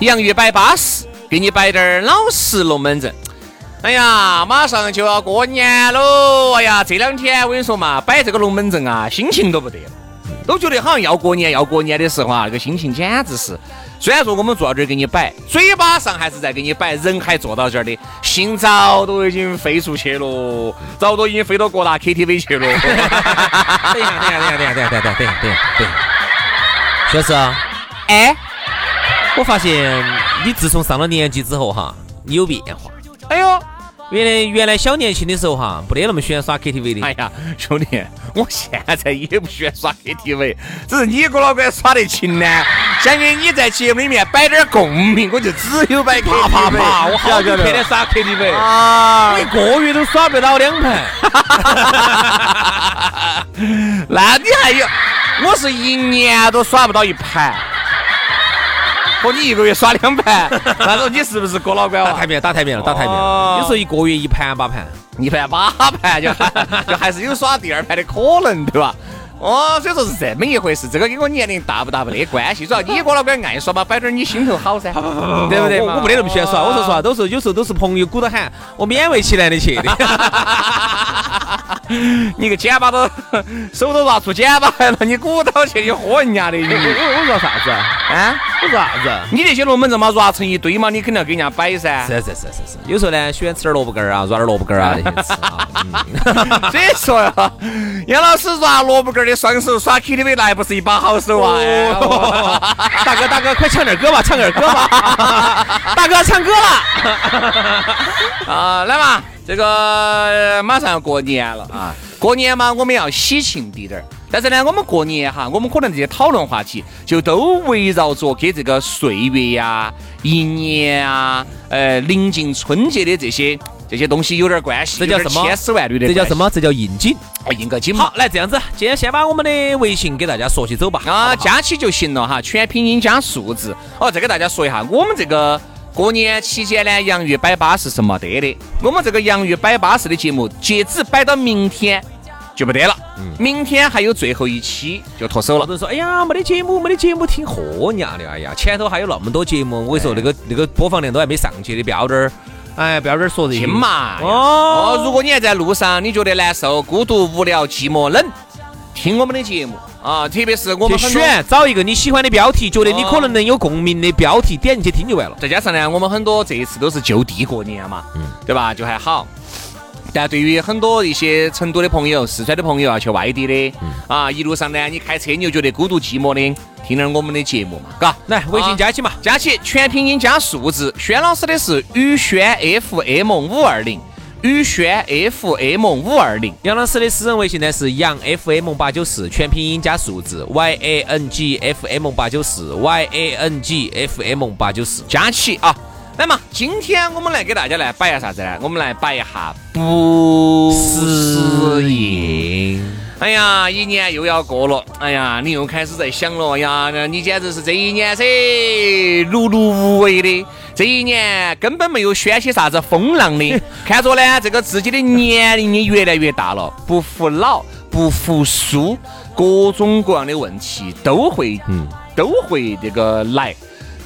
洋芋摆巴适，给你摆点儿老式龙门阵。哎呀，马上就要过年喽！哎呀，这两天我跟你说嘛，摆这个龙门阵啊，心情都不得了，都觉得好像要过年，要过年的时候啊，那个心情简直是……虽然说我们坐到这儿给你摆，嘴巴上还是在给你摆，人还坐到这儿的，心早都已经飞出去了，早都已经飞到各大 KTV 去了。等一下，等一下，等一下，等一下，等一下，等一下，等一下，等一下，薛师啊，哎。我发现你自从上了年纪之后哈，你有变化。哎呦！原来原来小年轻的时候哈，不得那么喜欢耍 KTV 的。哎呀，兄弟，我现在也不喜欢耍 KTV，只是你哥老倌耍得勤呢。想给你在节目里面摆点共鸣，我就只有摆 KTV。啪啪啪！我好久天天耍 KTV 啊，我一个月都耍不到两盘。那你还有？我是一年都耍不到一盘。和你一个月耍两盘，那说你是不是郭老倌打台面，打台面了，打台面了。有时候一个月一盘八盘，一盘八盘就就还是有耍第二盘的可能，对吧？哦，所以说是这么一回事，这个跟我年龄大不大没得关系，主要你郭老倌爱耍嘛，摆点你心头好噻，对不对？我我不得那么喜欢耍，我说实话，都是有时候都是朋友鼓捣喊，我勉为其难的去的。你个剪巴都手都拿出剪巴来了，你鼓捣去，你喝人家的。我我我说啥子啊？我说啥子？你那些龙门阵嘛，抓成一堆嘛，你肯定要给人家摆噻。是是是是是。有时候呢，喜欢吃点萝卜干儿啊，抓点萝卜干儿啊那些吃啊。所以说呀，杨老师抓萝卜干儿的双手耍 KTV 那还不是一把好手啊！大哥大哥，快唱点歌吧，唱点歌吧！大哥唱歌了啊！来嘛。这个马上要过年了啊！过年嘛，我们要喜庆滴点儿。但是呢，我们过年哈，我们可能这些讨论话题就都围绕着给这个岁月呀、一年啊、呃临近春节的这些这些东西有点关系。这叫什么？千丝万缕的。这叫什么？这叫应景。应个景。好，来这样子，今天先把我们的微信给大家说起走吧。啊，加起就行了哈，全拼音加数字。哦，再给大家说一下，我们这个。过年期间呢，洋芋摆巴士是没得的。我们这个洋芋摆巴士的节目，截止摆到明天就没得了。嗯明天还有最后一期就脱手了。有人说：“哎呀，没得节目，没得节目听喝娘的！哎呀，前头还有那么多节目，我跟你说，那个那个播放量都还没上去的，不要点儿，哎，不要点儿说这些嘛。哦，如果你还在路上，你觉得难受、孤独、无聊、寂寞、冷，听我们的节目。啊，特别是我们选找一个你喜欢的标题，觉得你可能能有共鸣的标题，点进去听就完了。再加上呢，我们很多这一次都是就地过年嘛，嗯，对吧？就还好。但对于很多一些成都的朋友、四川的朋友啊去外地的，啊，一路上呢，你开车你就觉得孤独寂寞的，听点我们的节目嘛，嘎。来，微信加起嘛，加起全拼音加数字。轩老师的是宇轩 FM 五二零。宇轩 FM 五二零，杨老师的私人微信呢是杨 FM 八九四，全拼音加数字 Y A N G F M 八九四 Y A N G F M 八九四，加起啊！来嘛，今天我们来给大家来摆一下啥子呢？我们来摆一下不适应。哎呀，一年又要过了，哎呀，你又开始在想了呀，你简直是这一年噻，碌碌无为的，这一年根本没有掀起啥子风浪的，看着呢，这个自己的年龄也越来越大了，不服老，不服输，各种各样的问题都会，嗯，都会这个来，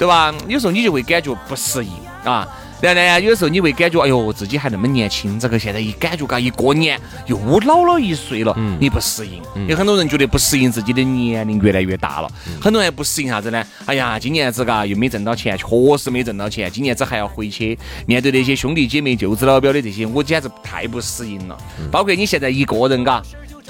对吧？有时候你就会感觉不适应啊。然后呢，有时候你会感觉，哎呦，自己还那么年轻，这个现在一感觉嘎，一过年又老了一岁了，你不适应。有很多人觉得不适应自己的年龄越来越大了，很多人不适应啥子呢？哎呀，今年子嘎又没挣到钱，确实没挣到钱，今年子还要回去面对那些兄弟姐妹、舅子老表的这些，我简直太不适应了。包括你现在一个人嘎，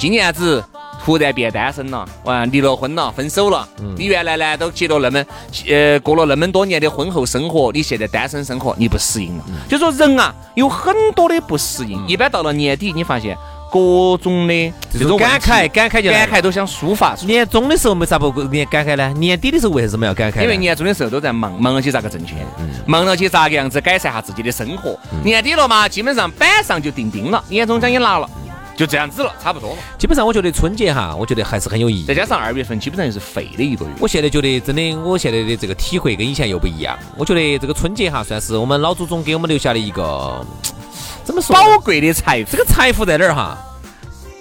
今年子。突然变单身了，完离了婚了，分手了。你原来呢都结了那么，呃，过了那么多年的婚后生活，你现在单身生活你不适应了。就说人啊，有很多的不适应。一般到了年底，你发现各种的这种感慨，感慨就感慨都想抒发。年终的时候没啥不年感慨呢？年底的时候为什么要感慨？因为年终的时候都在忙，忙了去咋个挣钱，忙了去咋个样子改善下自己的生活。年底了嘛，基本上板上就钉钉了，年终奖也拿了。就这样子了，差不多了。基本上，我觉得春节哈，我觉得还是很有意义。再加上二月份，基本上就是废的一个月。我现在觉得，真的，我现在的这个体会跟以前又不一样。我觉得这个春节哈，算是我们老祖宗给我们留下的一个 怎么说？宝贵的财富。这个财富在哪儿哈？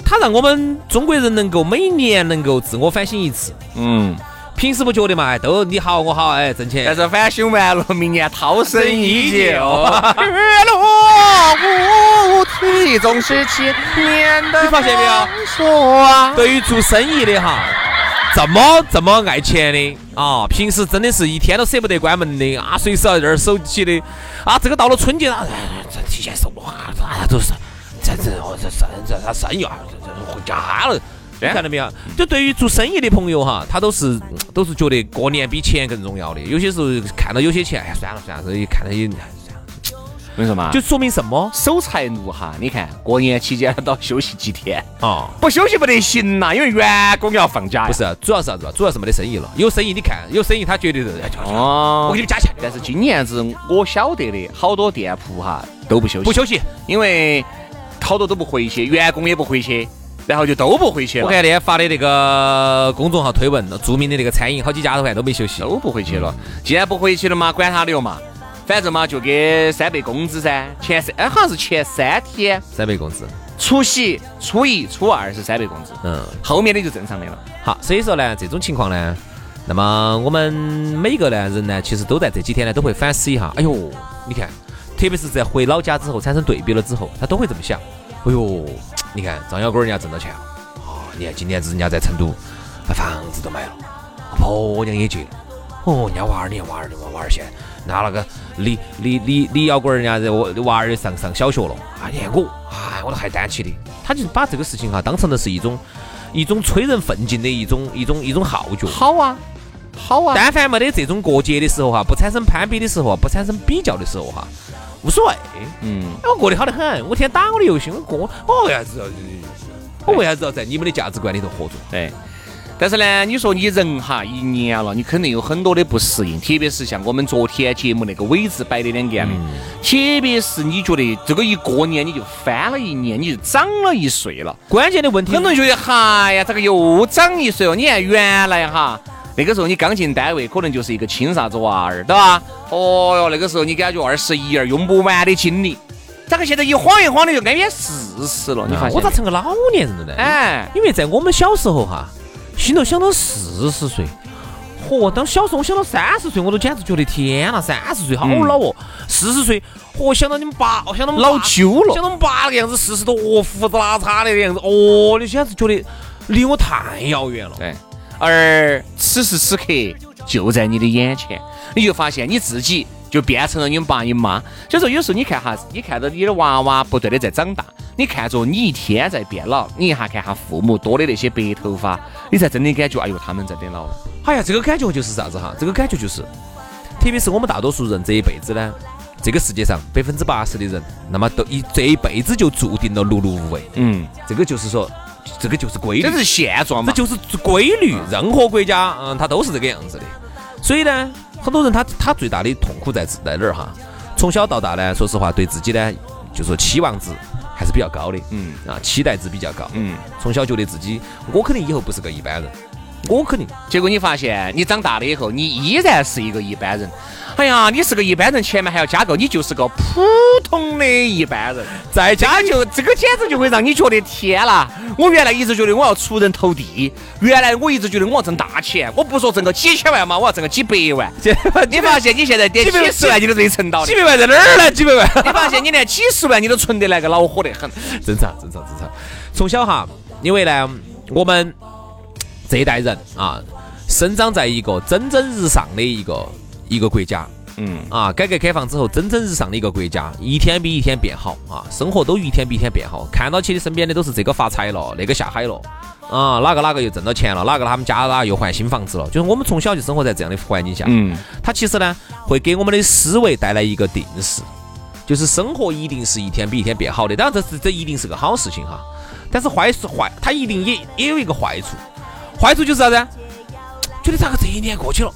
它让我们中国人能够每年能够自我反省一次。嗯。平时不觉得嘛，都你好我好，哎，挣钱。但是反省完了，明年涛声依旧。月落 乌啼，总是千年的你发现没有？对于做生意的哈，这么这么爱钱的啊，平时真的是一天都舍不得关门的啊，随时要在这儿守起的啊。这个到了春节了，这提前收啊，都是这这我这生这他生意啊，这这回家了。看到没有？就对于做生意的朋友哈，他都是都是觉得过年比钱更重要的。有些时候看到有些钱，哎呀，算了算了，看到也为什么？就说明什么？守财奴哈！你看过年期间都要休息几天啊？不休息不得行呐，因为员工要放假。不是，主要是啥子？主要是没得生意了。有生意你看，有生意他绝对是哦，我给你们加钱。但是今年子我晓得的好多店铺哈都不休息，不休息，因为好多都不回去，员工也不回去。然后就都不回去了。我看那天发的那个公众号推文，著名的那个餐饮好几家都还都没休息，都不回去了。既然不回去了嘛，管他的哟嘛，反正嘛就给三倍工资噻。前三哎好像是前三天三倍工资，除夕、初一、初二是三倍工资，嗯，后面的就正常的了。好，所以说呢，这种情况呢，那么我们每个呢人呢，其实都在这几天呢都会反思一下。哎呦，你看，特别是在回老家之后产生对比了之后，他都会这么想。哎呦。你看张小哥人家挣到钱了啊！你看今年子人家在成都把房子都买了，婆娘也结了。哦，人家娃儿，你看娃儿的娃儿现在拿了个李李李李小鬼人家这娃娃儿上上小学了。啊，你看我，哎，我都还担起的。他就把这个事情哈当成的是一种一种催人奋进的一种一种一种号角。好啊，好啊。但凡没得这种过节的时候哈，不产生攀比的时候，不产生比较的时候哈。无所谓，嗯，我过得好得很，我天天打我的游戏，我过，我为啥子要，我为啥子要在你们的价值观里头合作？哎，但是呢，你说你人哈一年了，你肯定有很多的不适应，特别是像我们昨天节目那个尾字摆的两个样的，特别是你觉得这个一过年你就翻了一年，你就长了一岁了。关键的问题，很多人觉得，嗨呀，这个又长一岁了。你看原来哈。那个时候你刚进单位，可能就是一个亲啥子娃儿，对吧？哦哟，那个时候你感觉二十一二用不完的精力，咋个现在一晃一晃的就挨远四十了？你发现？我咋成个老年人了呢？哎，因为在我们小时候哈，心头想到四十岁，嚯，当小时候我想到三十岁，我都简直觉得天呐，三十岁好老哦。四十岁，嚯，想到你们爸，哦想到老揪了，想到我们爸那个样子，四十多，哦胡子拉碴的样子，哦，你简直觉得离我太遥远了。对。而此时此刻就在你的眼前，你就发现你自己就变成了你们爸你妈。所以说，有时候你看哈，你看到你的娃娃不断的在长大，你看着你一天在变老，你一下看下父母多的那些白头发，你才真的感觉，哎呦，他们在变老了。哎呀，这个感觉就是啥子哈？这个感觉就是，特别是我们大多数人这一辈子呢，这个世界上百分之八十的人，那么都一这一辈子就注定了碌碌无为。嗯，这个就是说。这个就是规律，这是现状嘛？这就是规律。任何国家，嗯，它都是这个样子的。所以呢，很多人他他最大的痛苦在在哪儿哈？从小到大呢，说实话，对自己呢，就说期望值还是比较高的。嗯啊，期待值比较高。嗯，从小觉得自己我肯定以后不是个一般人。我肯定。结果你发现，你长大了以后，你依然是一个一般人。哎呀，你是个一般人，前面还要加个你就是个普通的一般人，再加就这个简直就会让你觉得天啦！我原来一直觉得我要出人头地，原来我一直觉得我要挣大钱，我不说挣个几千万嘛，我要挣个几百万。你发现你现在点几十万你都可以存到几，百万在哪儿呢？几百万。你发现你连几十万你都存得来个恼火得很。正常，正常，正常。从小哈，因为呢，我们这一代人啊，生长在一个蒸蒸日上的一个一个国家。嗯啊，改革开放之后蒸蒸日上的一个国家，一天比一天变好啊，生活都一天比一天变好。看到起的身边的都是这个发财了，那个下海了，啊，哪个哪个又挣到钱了，哪个他们家哪又换新房子了。就是我们从小就生活在这样的环境下，嗯，它其实呢会给我们的思维带来一个定势，就是生活一定是一天比一天变好的。当然这是这一定是个好事情哈，但是坏是坏，它一定也也有一个坏处，坏处就是啥子？觉得咋个这一年过去了，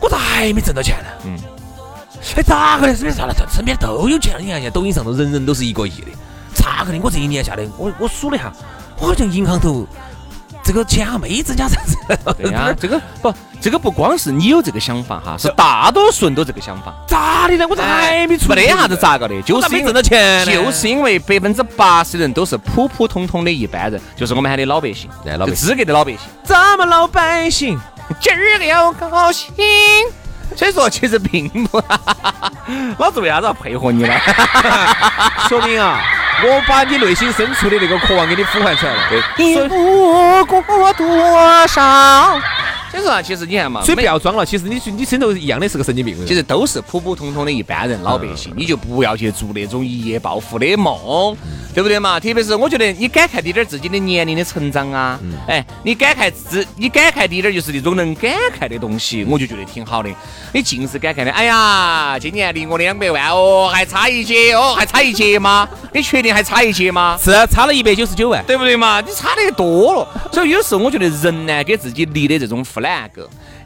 我咋还没挣到钱呢？嗯。哎，咋个的？身边啥了？身边都有钱了。你看现在抖音上头人人都是一个亿的，咋个的？我这一年下来，我我数了一下，我好像银行头这个钱还没增加啥子。对呀，这个不，这个不光是你有这个想法哈，是大多数人都这个想法。咋的呢？我咋还没出？没得啥子咋个的，就是没挣到钱，就是因为百分之八十的人都是普普通通的一般人，就是我们喊的老百姓，资格的老百姓。咱们老百姓今儿个要高兴。所以说，其实并不，老子为啥子要配合你呢？说明啊，我把你内心深处的那个渴望给你呼唤出来了。你不过多少？所以说啊，其实你看嘛，所以不要装了，其实你你身头一样的是个神经病。其实都是普普通通的一般人，老百姓，你就不要去做那种一夜暴富的梦，对不对嘛？特别是我觉得你感慨滴点儿自己的年龄的成长啊，哎，你感慨自，你感慨滴点儿就是那种能感慨的东西，我就觉得挺好的。你尽是感慨的，哎呀，今年离我的两百万哦，还差一截哦，还差一截吗？你确定还差一截吗？是啊差了一百九十九万。对不对嘛？你差的多了，所以有时候我觉得人呢，给自己立的这种 flag，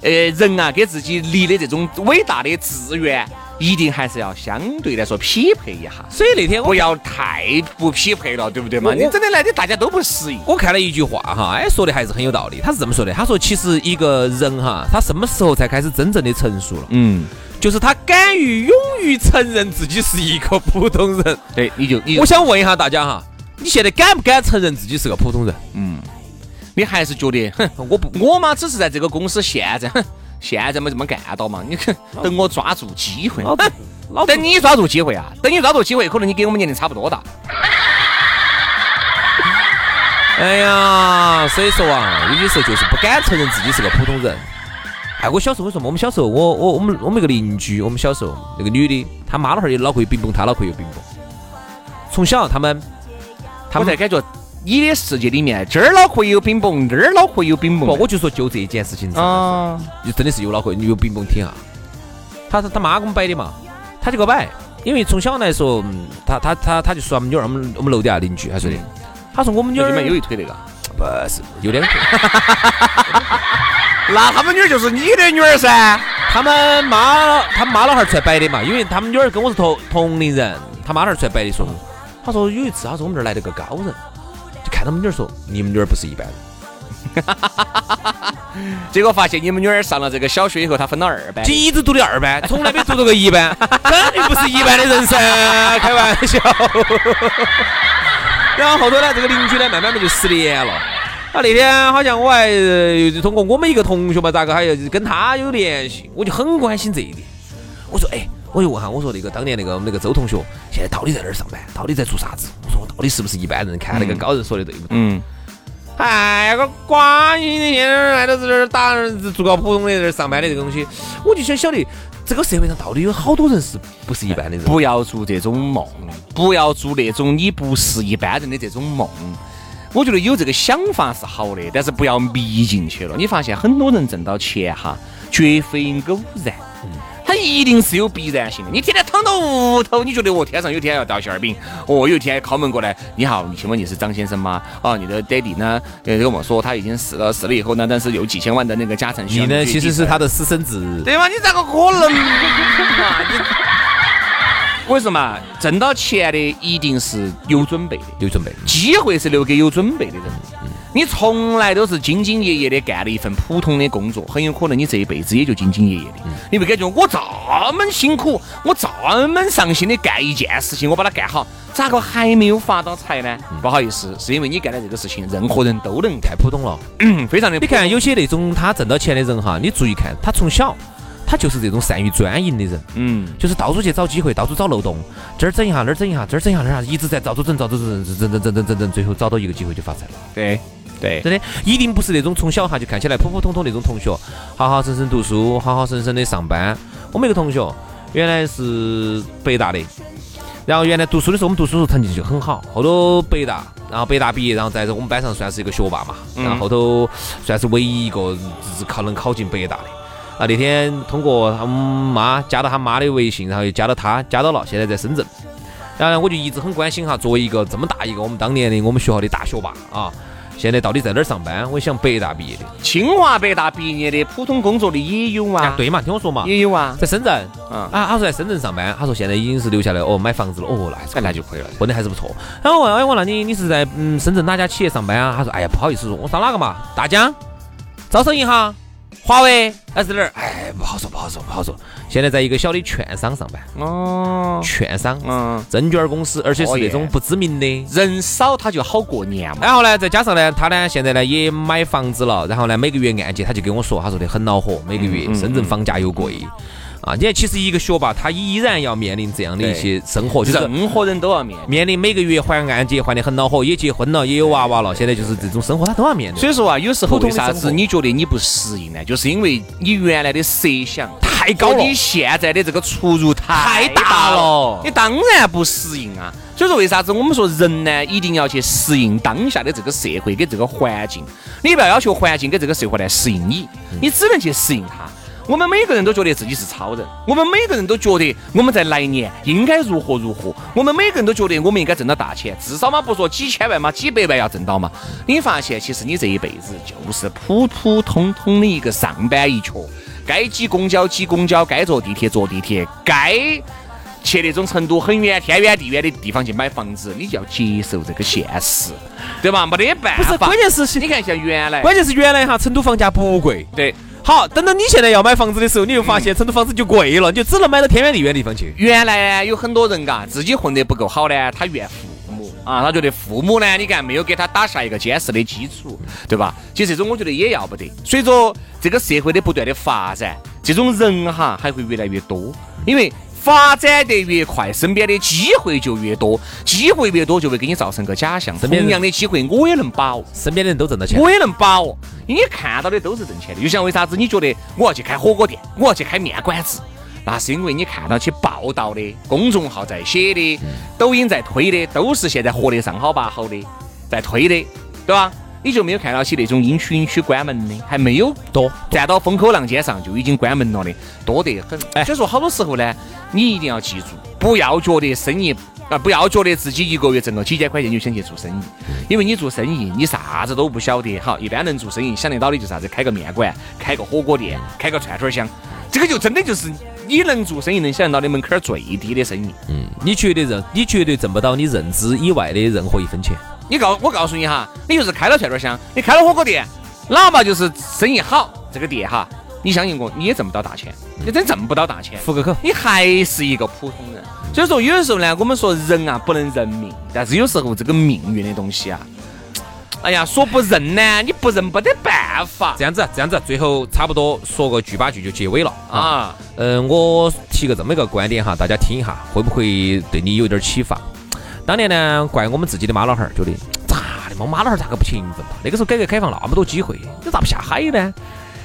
呃，人啊，给自己立的这种伟大的志愿，一定还是要相对来说匹配一下，所以那天我不要太不匹配了，对不对嘛？你真的来的大家都不适应。我看了一句话哈，哎，说的还是很有道理。他是这么说的，他说其实一个人哈，他什么时候才开始真正的成熟了？嗯，就是他敢于勇于承认自己是一个普通人。对，你就你我想问一下大家哈，你现在敢不敢承认自己是个普通人？你还是觉得，哼，我不，我嘛只是在这个公司现在，哼，现在没这么干到嘛？你看，等我抓住机会，等你抓住机会啊，等你抓住机会，可能你跟我们年龄差不多大。哎呀，所以说啊，有些时候就是不敢承认自己是个普通人。哎，我小时候为什么，我们小时候，我我我们我们一个邻居，我们小时候那个女的，她妈老汉儿也脑壳有冰崩，她脑壳有冰崩。从小他们，他们我在感觉你的世界里面，这儿脑壳有冰崩，那儿脑壳有冰不，崩。我就说就这件事情上，啊，你真的是有脑壳有冰崩听啊。他他妈给我们摆的嘛，他就给我摆，因为从小来说，嗯他他他他就说我们女儿，我们我们楼底下邻居，他说的，他说我们女儿你们有一腿那个，不是有两腿。那他们女儿就是你的女儿噻。他们妈他妈老汉儿出来摆的嘛，因为他们女儿跟我是同同龄人，他妈老汉儿出来摆的说，他说有一次他说我们这儿来了个高人，就看他们女儿说你们女儿不是一般人，结果发现你们女儿上了这个小学以后，她分了二班就。一直读的二班，从来没读到过一班，肯定不是一般的人噻，开玩笑。然后后头呢，这个邻居呢，慢慢慢就失联了。啊，那天好像我还呃通过我们一个同学嘛，咋个还有跟他有联系，我就很关心这一点。我说，哎，我就问下，我说那个当年那个我们那个周同学，现在到底在哪儿上班？到底在做啥子？我说我到底是不是一般人？看那个高人说的对不对？嗯，哎，个瓜，你现在来到这儿打做个普通的这儿上班的这个东西，我就想晓得这个社会上到底有好多人是不是一般的人？不要做这种梦，不要做那种你不是一般人的这种梦。我觉得有这个想法是好的，但是不要迷进去了。你发现很多人挣到钱哈，绝非偶然，他一定是有必然性的。你天天躺到屋头，你觉得我天上有天要掉馅儿饼，哦，有一天敲门过来，你好，你请问你是张先生吗？哦，你的爹地呢？呃，跟我说他已经死了，死了以后呢，但是有几千万的那个家产需要你呢，其实是他的私生子。对吗？你咋个可能嘛？你我跟你说嘛，挣到钱的一定是有准备的，有准备，机会是留给有准备的人。你从来都是兢兢业业的干了一份普通的工作，很有可能你这一辈子也就兢兢业业的。你会感觉我这么辛苦，我这么上心的干一件事情，我把它干好，咋个还没有发到财呢？不好意思，是因为你干的这个事情，任何人都能干太，普通了。嗯，非常的。你看有些那种他挣到钱的人哈，你注意看，他从小他就是这种善于钻营的人，嗯，就是到处去找机会，到处找漏洞，这儿整一下，那儿整一下，这儿整一下，那儿一直在到处整，到处整，整整整整整整，最后找到一个机会就发财了。对对，真的，一定不是那种从小哈就看起来普普通通那种同学，好好生生读书，好好生生的上班。我们一个同学原来是北大的，然后原来读书的时候，我们读书时候成绩就很好，后头北大，然后北大毕业，然后在我们班上算是一个学霸嘛，然后后头算是唯一一个是考能考进北大的。啊，那天通过他妈加到他妈的微信，然后又加到他，加到了，现在在深圳。然后呢，我就一直很关心哈，作为一个这么大一个我们当年的我们学校的大学霸啊，现在到底在哪儿上班？我想北大毕业的。清华北大毕业的普通工作的也有啊，啊，对嘛，听我说嘛，也有啊，在深圳，嗯啊，他说在深圳上班，他说现在已经是留下来哦，买房子了，哦，那还是哎那就可以了。混得还是不错。然后我问，哎，我那你你是在嗯深圳哪家企业上班啊？他说，哎呀，不好意思说，我上哪个嘛？大疆、招商银行、华为还是哪儿？哎，不好说，不好说，不好说。现在在一个小的券商上班，哦，券商，嗯，证券公司，而且是那种不知名的。人少他就好过年嘛。然后呢，再加上呢，他呢现在呢也买房子了，然后呢每个月按揭，他就跟我说，他说的很恼火，每个月深圳房价又贵。啊，你看，其实一个学霸，他依然要面临这样的一些生活，就是任何人都要面。面临每个月还按揭还得很恼火，也结婚了，也有娃娃了，现在就是这种生活他都要面对。所以说啊，有时候为啥子你觉得你不适应呢？就是因为你原来的设想太高了你现在的这个出入太大大了你当然不适应啊。所以说，为啥子我们说人呢，一定要去适应当下的这个社会跟这个环境？你不要要求环境跟这个社会来适应你，你只能去适应它。我们每个人都觉得自己是超人，我们每个人都觉得我们在来年应该如何如何，我们每个人都觉得我们应该挣到大钱，至少嘛不说几千万嘛，几百万要挣到嘛。你发现其实你这一辈子就是普普通通的一个上班一族，该挤公交挤公交，该坐地铁坐地铁，该去那种成都很远、天远地远的地方去买房子，你就要接受这个现实，对吧？没得办法。不是，关键是你看像原来，关键是原来哈成都房价不贵，对。好，等到你现在要买房子的时候，你又发现成都房子就贵了，你就只能买到天远地远的地方去。原来，有很多人嘎，自己混得不够好呢，他怨父母啊，他觉得父母呢，你看没有给他打下一个坚实的基础，对吧？其实这种我觉得也要不得。随着这个社会的不断的发展，这种人哈还会越来越多，因为发展得越快，身边的机会就越多，机会越多就会给你造成个假象，身边同样的机会我也能把握。身边的人都挣到钱，我也能把握。你看到的都是挣钱的，就像为啥子？你觉得我要去开火锅店，我要去开面馆子，那是因为你看到起报道的，公众号在写的，抖音在推的，都是现在活得上好吧好的。在推的，对吧？你就没有看到起那种允许允许关门的，还没有。多。站到风口浪尖上就已经关门了的，多得很。哎。所以说好多时候呢，你一定要记住，不要觉得生意啊，不要觉得自己一个月挣个几千块钱就想去做生意，因为你做生意你啥子都不晓得。哈，一般能做生意想得到的就是啥子，开个面馆，开个火锅店，开个串串香，这个就真的就是你能做生意能想得到的门槛儿最低的生意。嗯，你绝对认，你绝对挣不到你认知以外的任何一分钱。你告我告诉你哈，你就是开了串串香，你开了火锅店，哪怕就是生意好，这个店哈，你相信我，你也挣不到大钱，你真挣不到大钱。糊个口，你还是一个普通人。所以说，有的时候呢，我们说人啊不能认命，但是有时候这个命运的东西啊，哎呀，说不认呢，你不认没得办法这样子，这样子，最后差不多说个句八句就结尾了啊。啊。嗯，我提个这么一个观点哈，大家听一下，会不会对你有点启发？当年呢，怪我们自己的妈老汉儿，觉得咋的嘛，我妈老汉儿咋个不勤奋嘛？那个时候改革开放那么多机会，你咋不下海呢？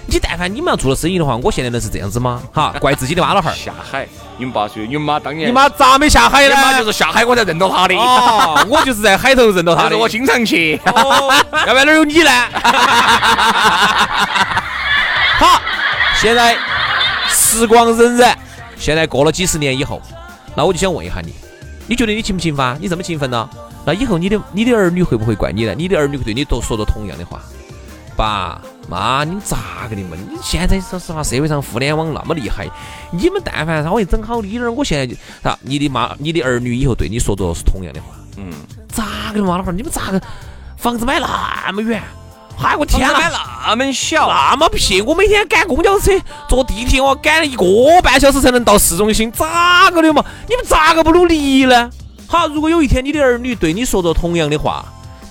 你但凡你们要做了生意的话，我现在能是这样子吗？哈，怪自己的妈老汉儿。下海，你们爸说，你们妈当年，你妈咋没下海呢？你妈就是下海我才认到他的。哦，我就是在海头认到他的。我经常去。哦，要不然哪儿有你呢？好，现在时光荏苒，现在过了几十年以后，那我就想问一下你，你觉得你勤不勤奋啊？你这么勤奋呢？那以后你的你的儿女会不会怪你呢？你的儿女会对你都说着同样的话，爸妈，你们咋个的嘛？你现在说实话，社会上互联网那么厉害，你们但凡稍微整好一点儿，我现在就啊，你的妈，你的儿女以后对你说着是同样的话。嗯，咋个的嘛，老汉儿？你们咋个房子买那么远？嗨，我天买哪！那么小，那么屁！我每天赶公交车、坐地铁，我赶了一个半小时才能到市中心，咋个的嘛？你们咋个不努力呢？好，如果有一天你的儿女对你说着同样的话，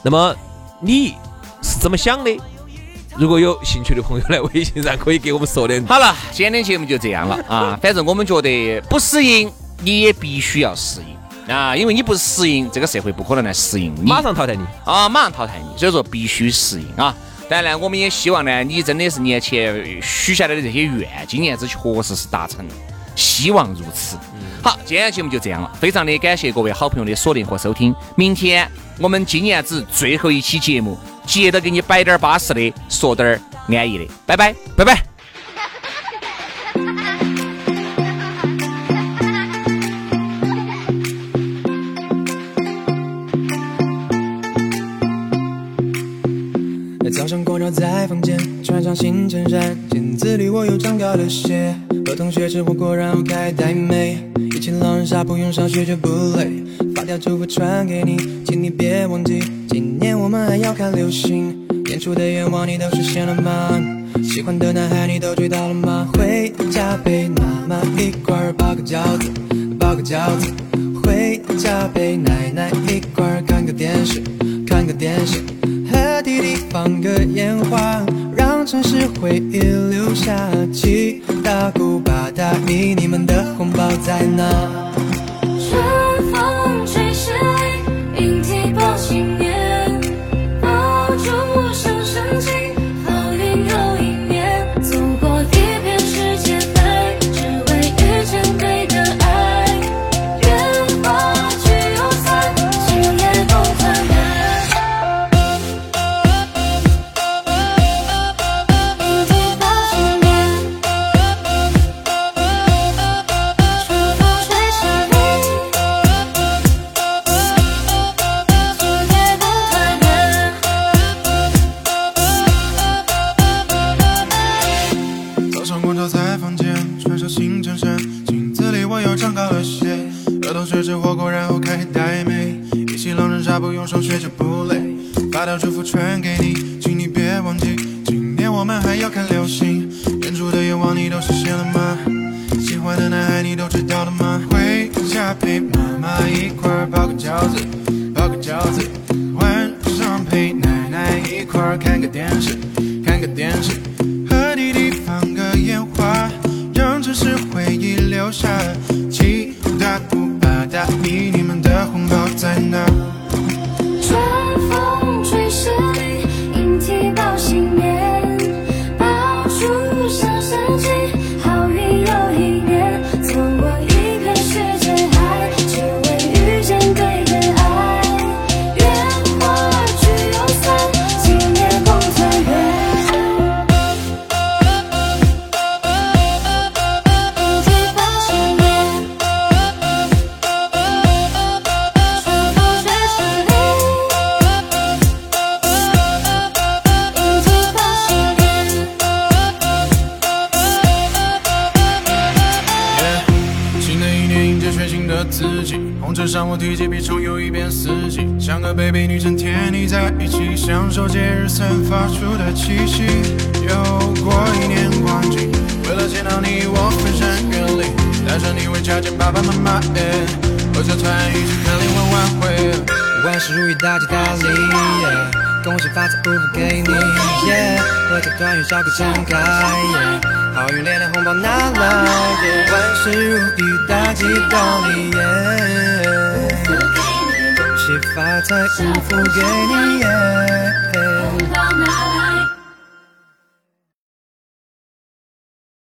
那么你是怎么想的？如果有兴趣的朋友来微信上可以给我们说点。好了，今天的节目就这样了 啊！反正我们觉得不适应，你也必须要适应啊，因为你不适应，这个社会不可能来适应你，马上淘汰你啊，马上淘汰你，所以说必须适应啊！当然呢，我们也希望呢，你真的是年前许下来的这些愿，今年子确实是达成了，希望如此。好，今天节目就这样了，非常的感谢各位好朋友的锁定和收听。明天我们今年子最后一期节目，接着给你摆点巴适的，说点儿安逸的，拜拜，拜拜。早上光照在房间，穿上新衬衫，镜子里我又长高了些。和同学吃火锅，然后开台妹，一起狼人杀，不用上学就不累。发条祝福传给你，请你别忘记，今年我们还要看流星。年初的愿望你都实现了吗？喜欢的男孩你都追到了吗？回家陪妈妈一块包个饺子，包个饺子。回家陪奶奶一块看个电视，看个电视。和弟弟放个烟花，让城市回忆留下。七大姑八大姨，你们的红包在哪？下。七大姑八大姨，你们的红包在哪？接全新的自己，红尘上我提起笔重游一遍四季，像个 baby 女生甜腻在一起，享受节日散发出的气息。又过一年光景，为了见到你我翻山越岭，带上你回家见爸爸妈妈。耶合家团一起看联欢晚会，万事如意大吉大利。耶恭喜发财不付给你，耶！合家团圆笑口常开，耶！好运连连红包拿来，万事如意大吉大利，耶！恭喜发财五福给你，耶！红包拿来